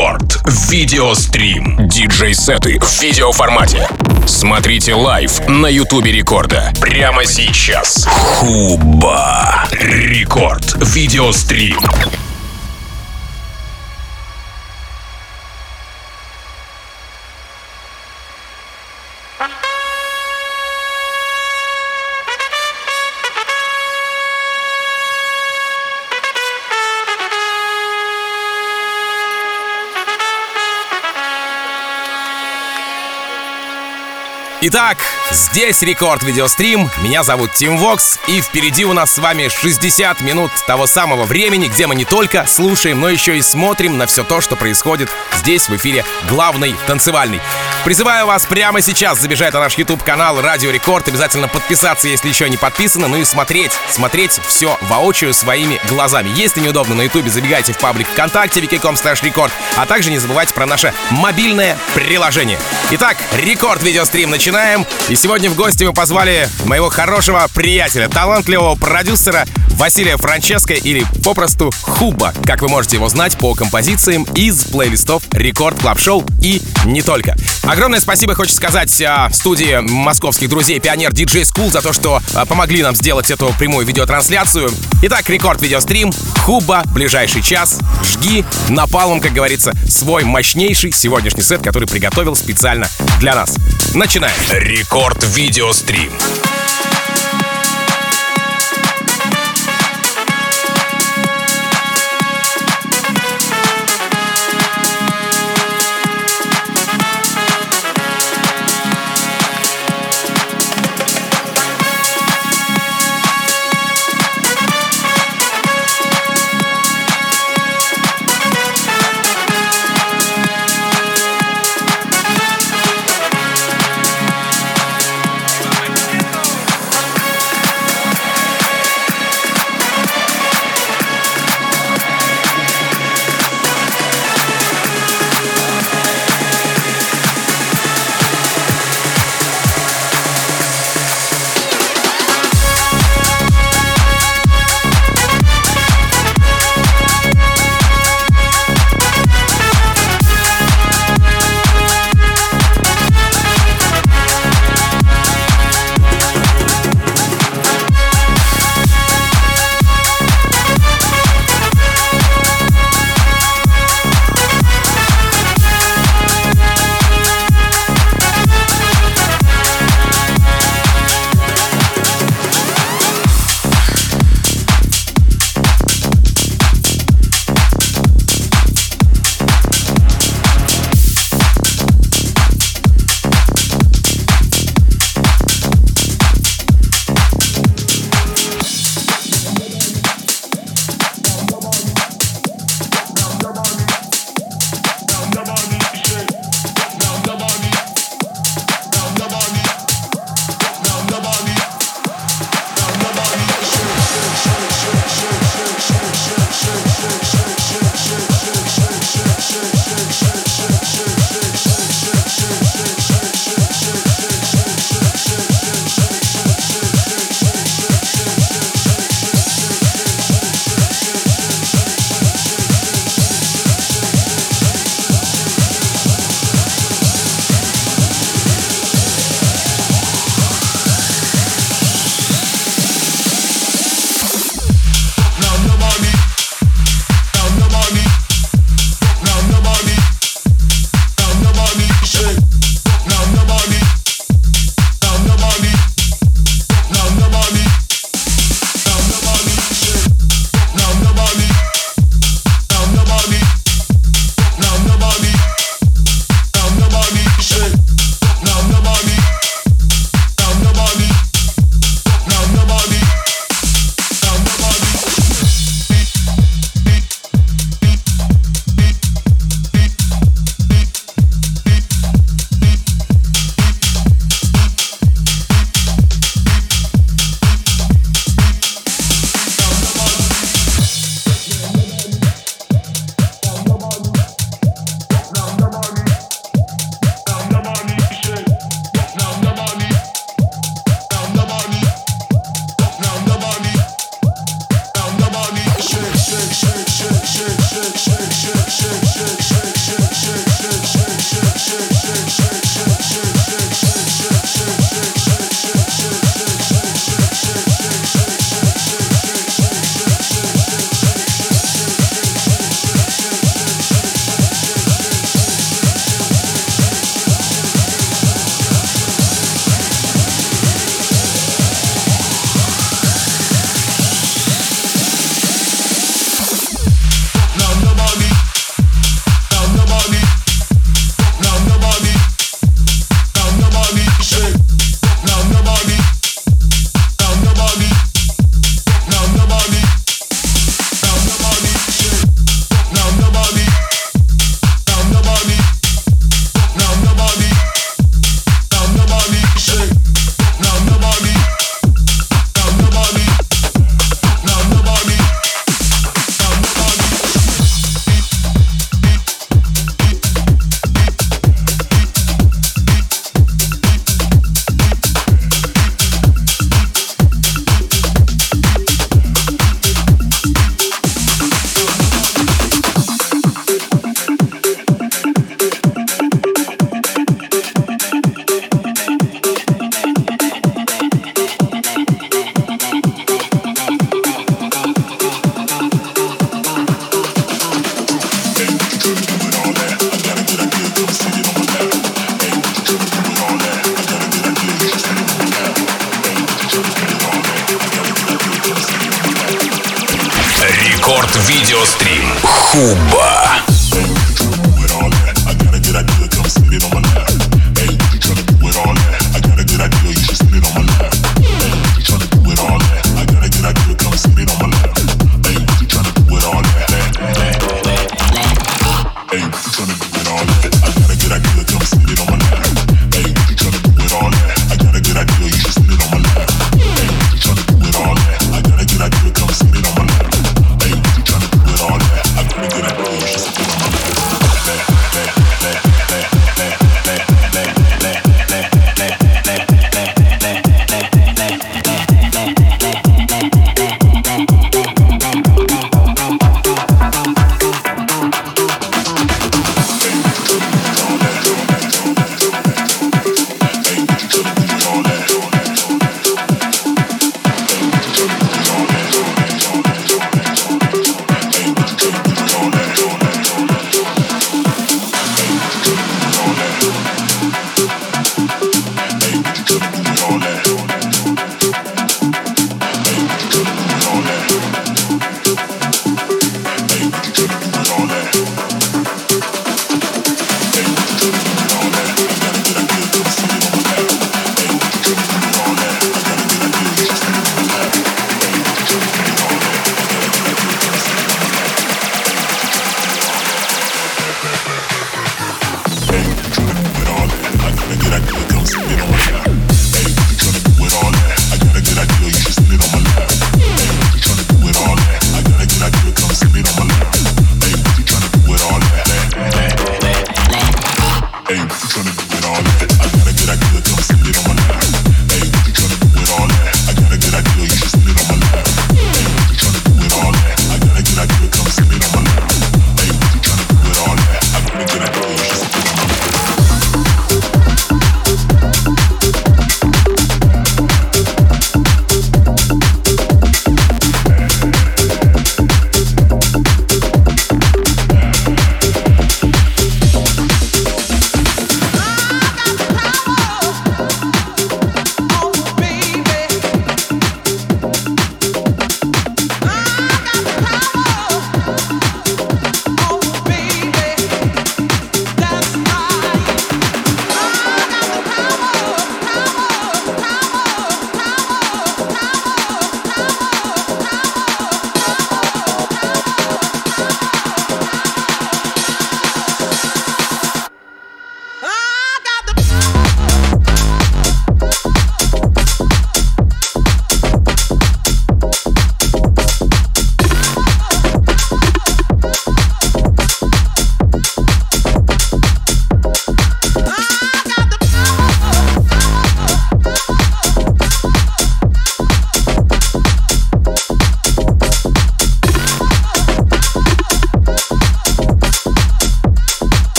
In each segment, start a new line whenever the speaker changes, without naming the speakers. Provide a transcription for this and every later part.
Рекорд. Видеострим. Диджей-сеты в видеоформате. Смотрите live на Ютубе Рекорда. Прямо сейчас. Hubba. Рекорд. Видеострим.
Итак, здесь рекорд видеострим. Меня зовут Тим Вокс, и впереди у нас с вами 60 минут того самого времени, где мы не только слушаем, но еще и смотрим на все то, что происходит здесь в эфире главной танцевальной. Призываю вас прямо сейчас забежать на наш YouTube канал Радио Рекорд, обязательно подписаться, если еще не подписано, ну и смотреть, смотреть все воочию своими глазами. Если неудобно на YouTube, забегайте в паблик ВКонтакте, wiki.com рекорд, а также не забывайте про наше мобильное приложение. Итак, рекорд видеострим начинается начинаем. И сегодня в гости мы позвали моего хорошего приятеля, талантливого продюсера Василия Франческо или попросту Hubba, как вы можете его знать по композициям из плейлистов Record Club Show и не только. Огромное спасибо хочу сказать а, студии московских друзей Pioneer DJ School за то, что а, помогли нам сделать эту прямую видеотрансляцию. Итак, Рекорд Видеострим, Hubba, ближайший час, жги, напалмом, как говорится, свой мощнейший сегодняшний сет, который приготовил специально для нас. Начинаем.
Рекорд Видеострим.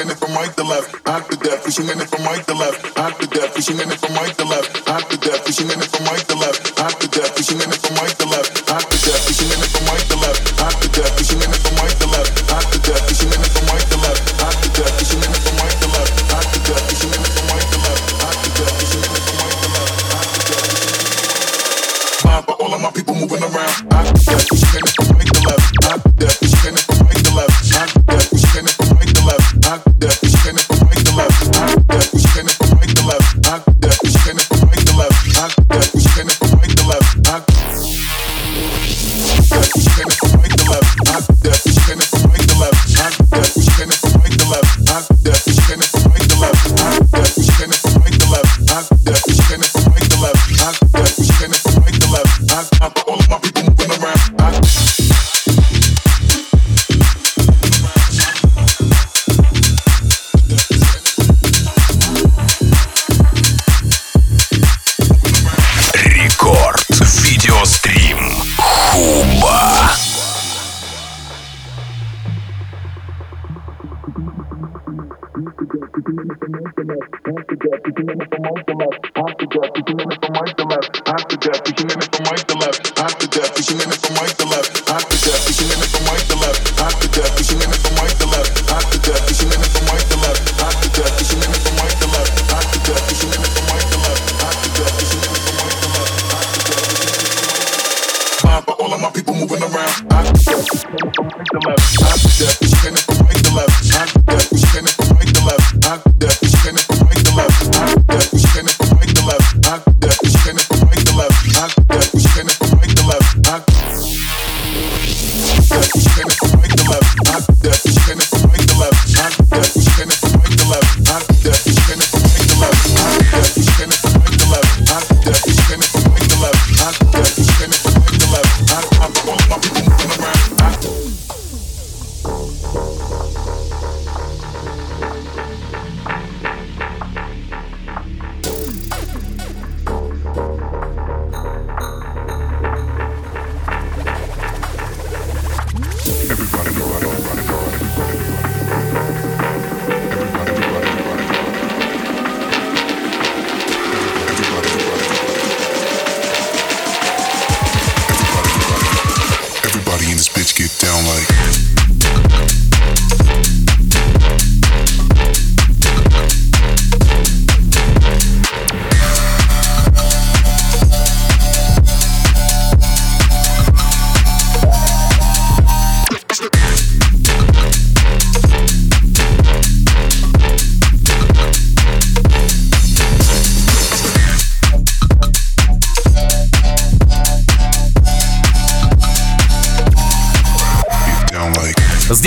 Swinging it from right to left. Death, right to death, we swinging it from right to left. After death, we swinging it from right to left. After death, we swinging it from right to left. After death, we swinging it from right to left. After death, we swinging it from right to left. After death, we swinging it from right to left. After death, we swinging it from right to left. After death, we swinging it from right to left. After death, we swinging it from right to left. After death, we swinging it from right to left. Mind for all of my people moving around. After death, we swinging it from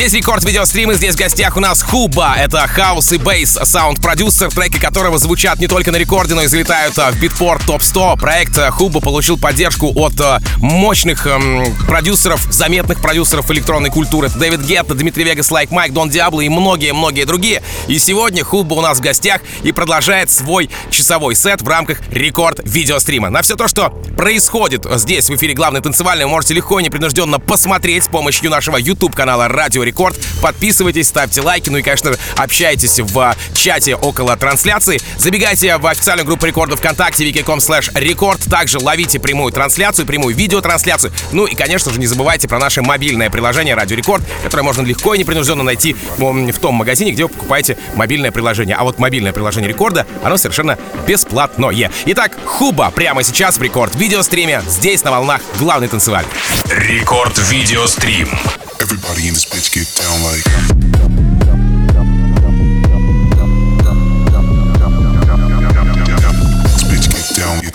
Здесь рекорд видеострима, здесь в гостях у нас Hubba. Это хаус и bass саунд-продюсер, треки которого звучат не только на рекорде, но и залетают а, в Beatport топ-100. Проект а, Hubba получил поддержку от а, мощных эм, продюсеров, заметных продюсеров электронной культуры. Это Дэвид Гетта, Dimitri Vegas, Like Mike, Дон Диабло и многие-многие другие. И сегодня Hubba у нас в гостях и продолжает свой часовой сет в рамках рекорд видеострима. На все то, что происходит здесь в эфире главной танцевальной, вы можете легко и непринужденно посмотреть с помощью нашего YouTube-канала Радио Рекорд. Подписывайтесь, ставьте лайки, ну и, конечно, общайтесь в чате около трансляции. Забегайте в официальную группу рекордов ВКонтакте wiki.com slash рекорд. Также ловите прямую трансляцию, прямую видеотрансляцию. Ну и, конечно же, не забывайте про наше мобильное приложение Радио Рекорд, которое можно легко и непринужденно найти в том магазине, где вы покупаете мобильное приложение. А вот мобильное приложение Рекорда, оно совершенно бесплатное. Итак, Хуба прямо сейчас в рекорд видеостриме здесь на волнах главной танцевальной.
Рекорд. Видеострим.
Everybody in this bitch get down like.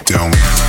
Down.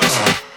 Uh-huh.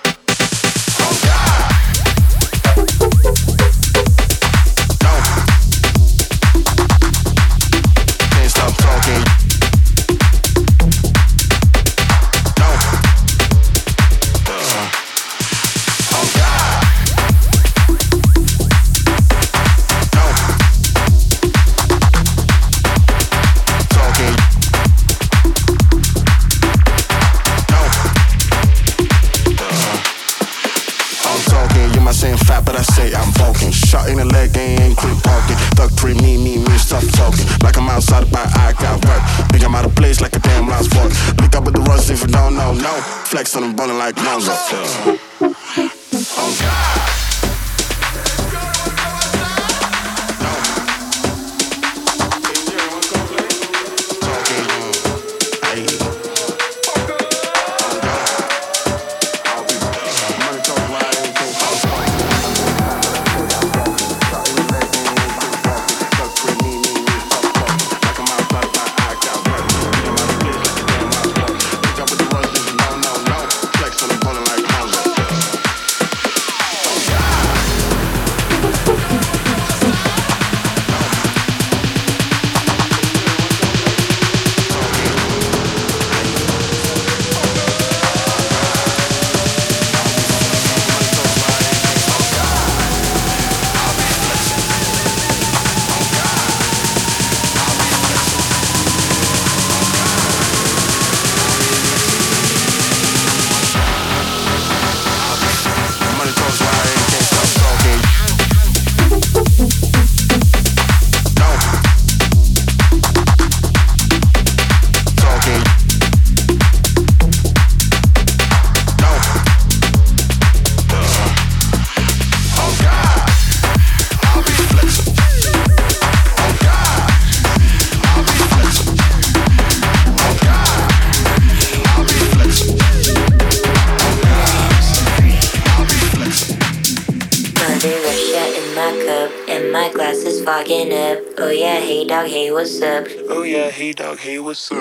Oh
yeah, hey dog, hey, what's up?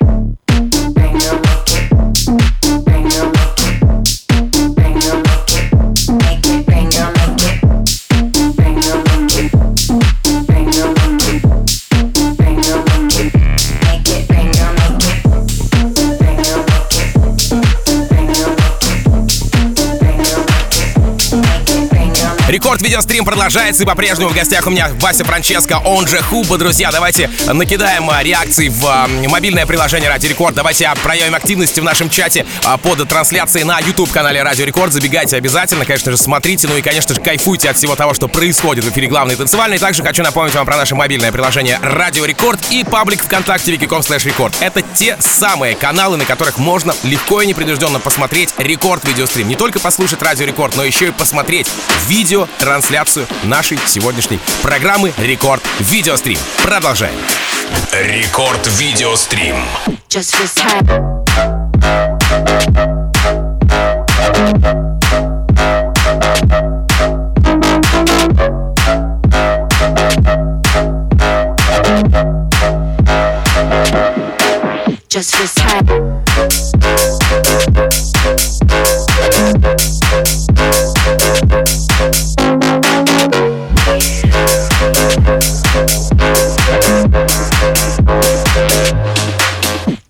видеострим продолжается, и по-прежнему в гостях у меня Вася Франческо, он же Hubba. Друзья, давайте накидаем а, реакции в а, мобильное приложение Радио Рекорд. Давайте а, проявим активности в нашем чате под трансляцией на YouTube-канале Радио Рекорд. Забегайте обязательно, конечно же, смотрите, ну и, конечно же, кайфуйте от всего того, что происходит в эфире главной танцевальной. Также хочу напомнить вам про наше мобильное приложение Радио Рекорд и паблик ВКонтакте vk.com slash record. Это те самые каналы, на которых можно легко и непринужденно посмотреть рекорд видеострим. Не только послушать Радио Рекорд, но еще и посмотреть видео, трансляцию нашей сегодняшней программы Рекорд Видеострим. Продолжаем.
Рекорд Видеострим.
Just. Just this time.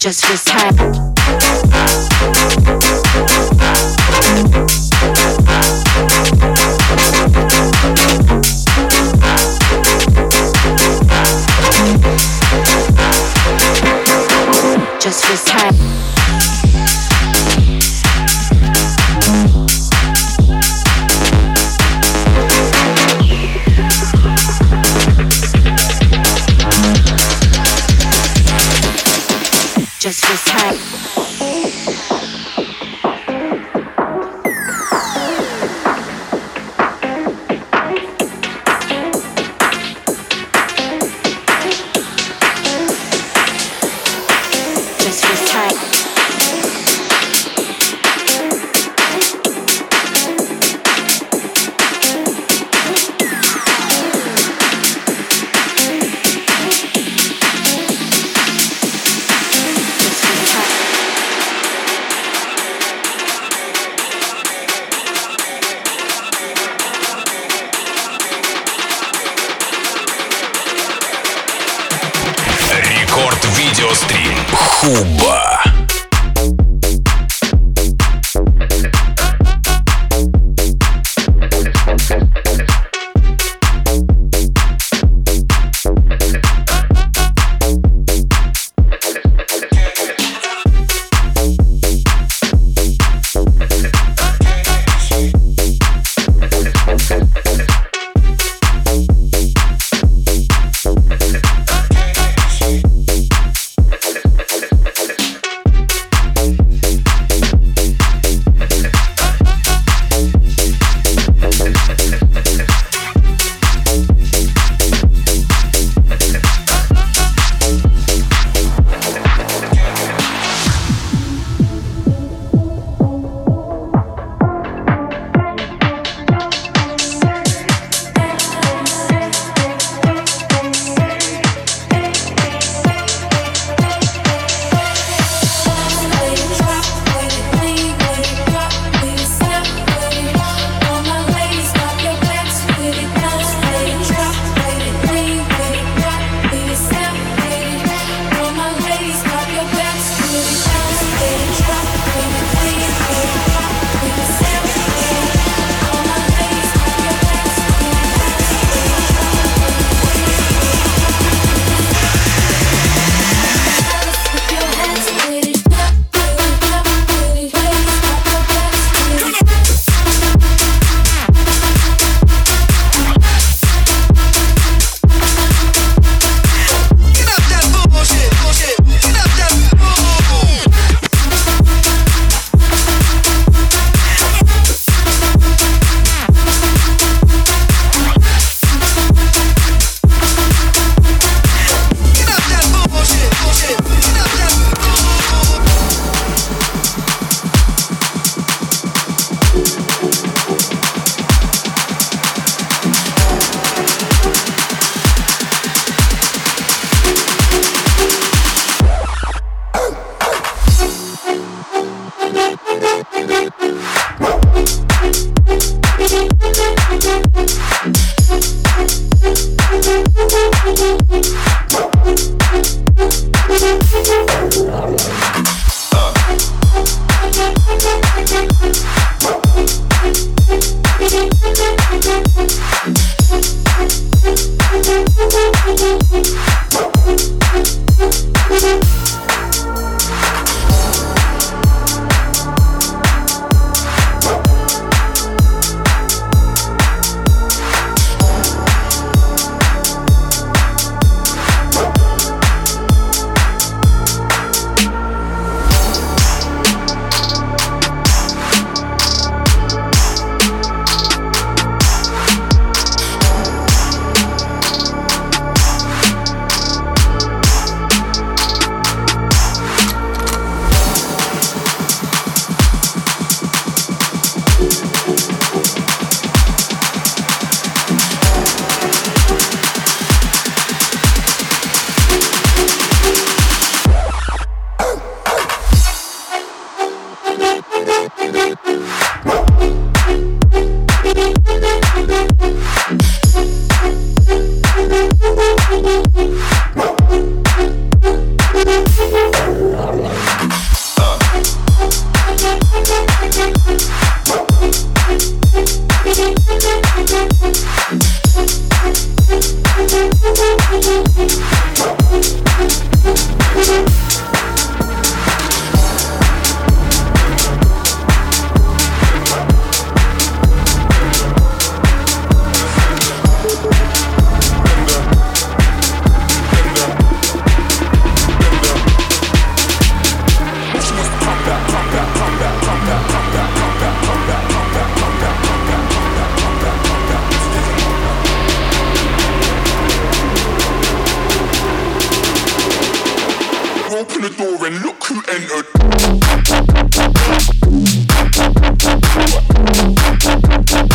Just this time.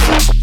Thank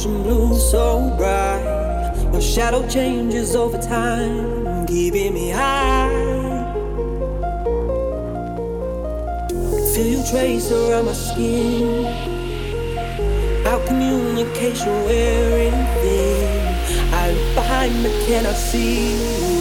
ocean blue so bright. Your shadow changes over time, keeping me high. Feel you trace around my skin. Our communication wearing thin. I look behind but cannot see where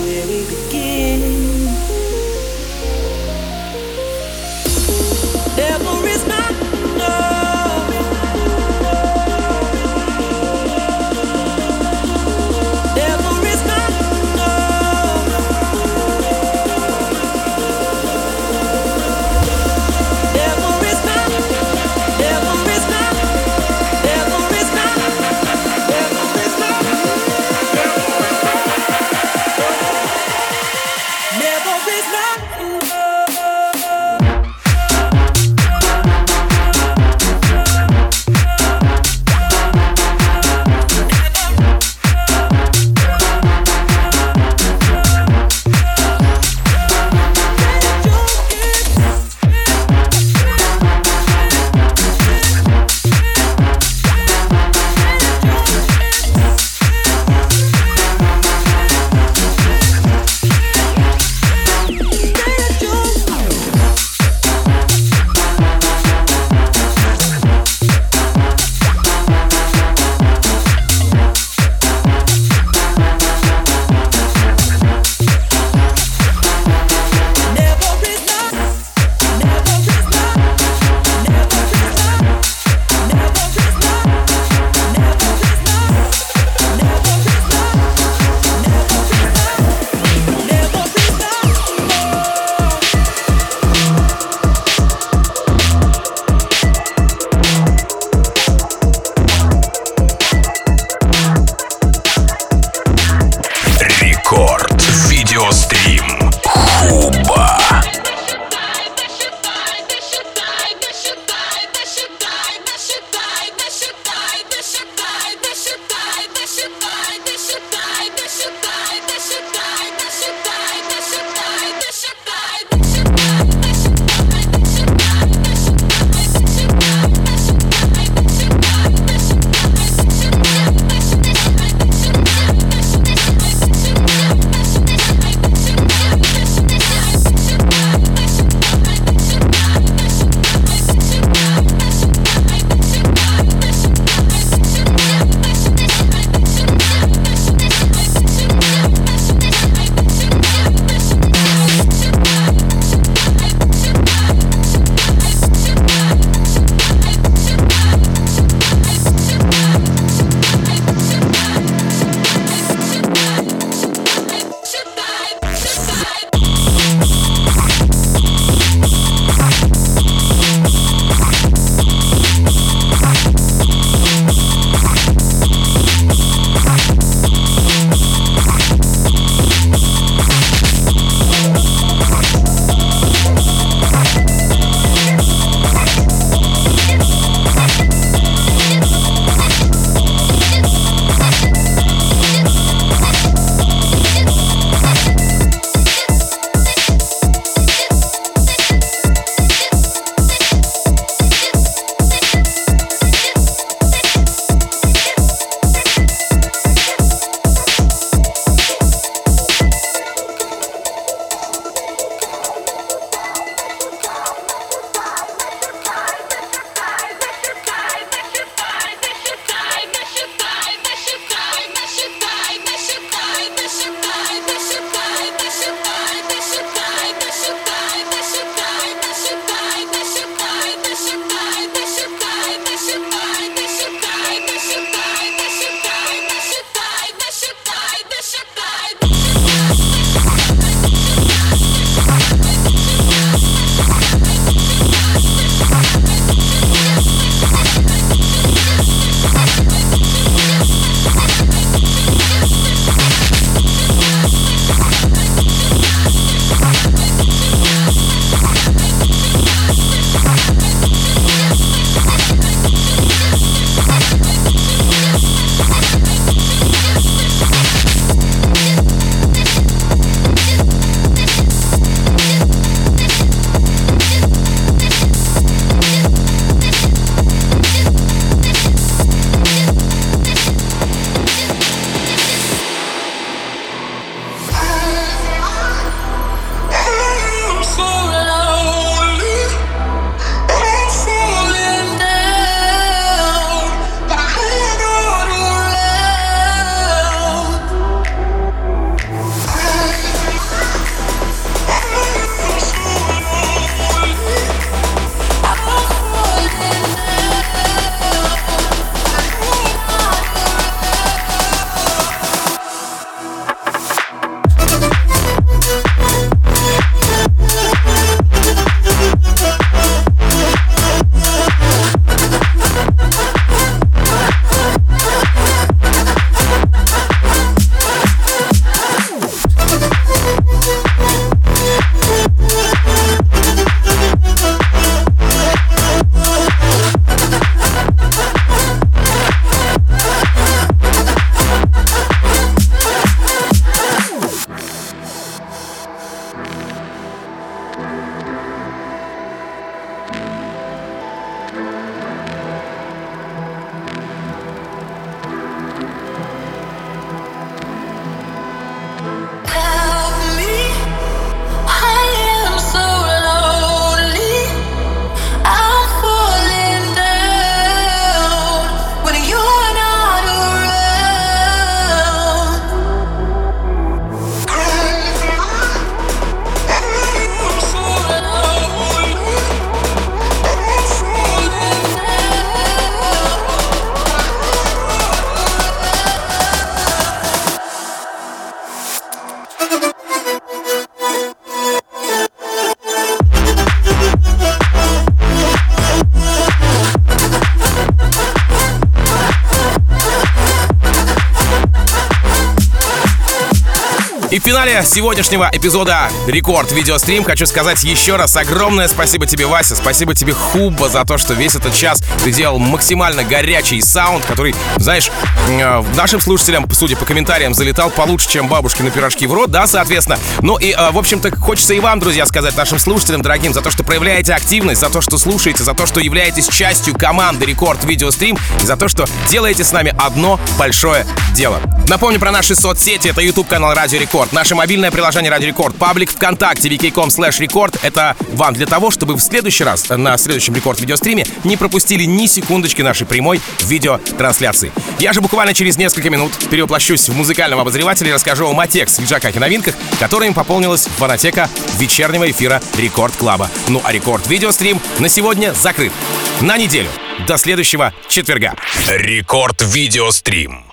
И в финале сегодняшнего эпизода Рекорд Видеострим хочу сказать еще раз огромное спасибо тебе, Вася, спасибо тебе, Hubba, за то, что весь этот час ты делал максимально горячий саунд, который, знаешь, э, нашим слушателям, судя по комментариям, залетал получше, чем бабушки на пирожки в рот, да, соответственно. Ну и, э, в общем-то, хочется и вам, друзья, сказать нашим слушателям, дорогим, за то, что проявляете активность, за то, что слушаете, за то, что являетесь частью команды Рекорд Видеострим и за то, что делаете с нами одно большое дело. Напомню про наши соцсети. Это YouTube канал Радио Рекорд, наше мобильное приложение Радио Рекорд, паблик ВКонтакте, vk.com slash record. Это вам для того, чтобы в следующий раз, на следующем Рекорд видеостриме, не пропустили ни секундочки нашей прямой видеотрансляции. Я же буквально через несколько минут перевоплощусь в музыкального обозревателя и расскажу вам о тех свежаках и новинках, которыми пополнилась фонотека вечернего эфира Рекорд Клаба. Ну а Рекорд видеострим на сегодня закрыт. На неделю. До следующего четверга.
Рекорд Видеострим.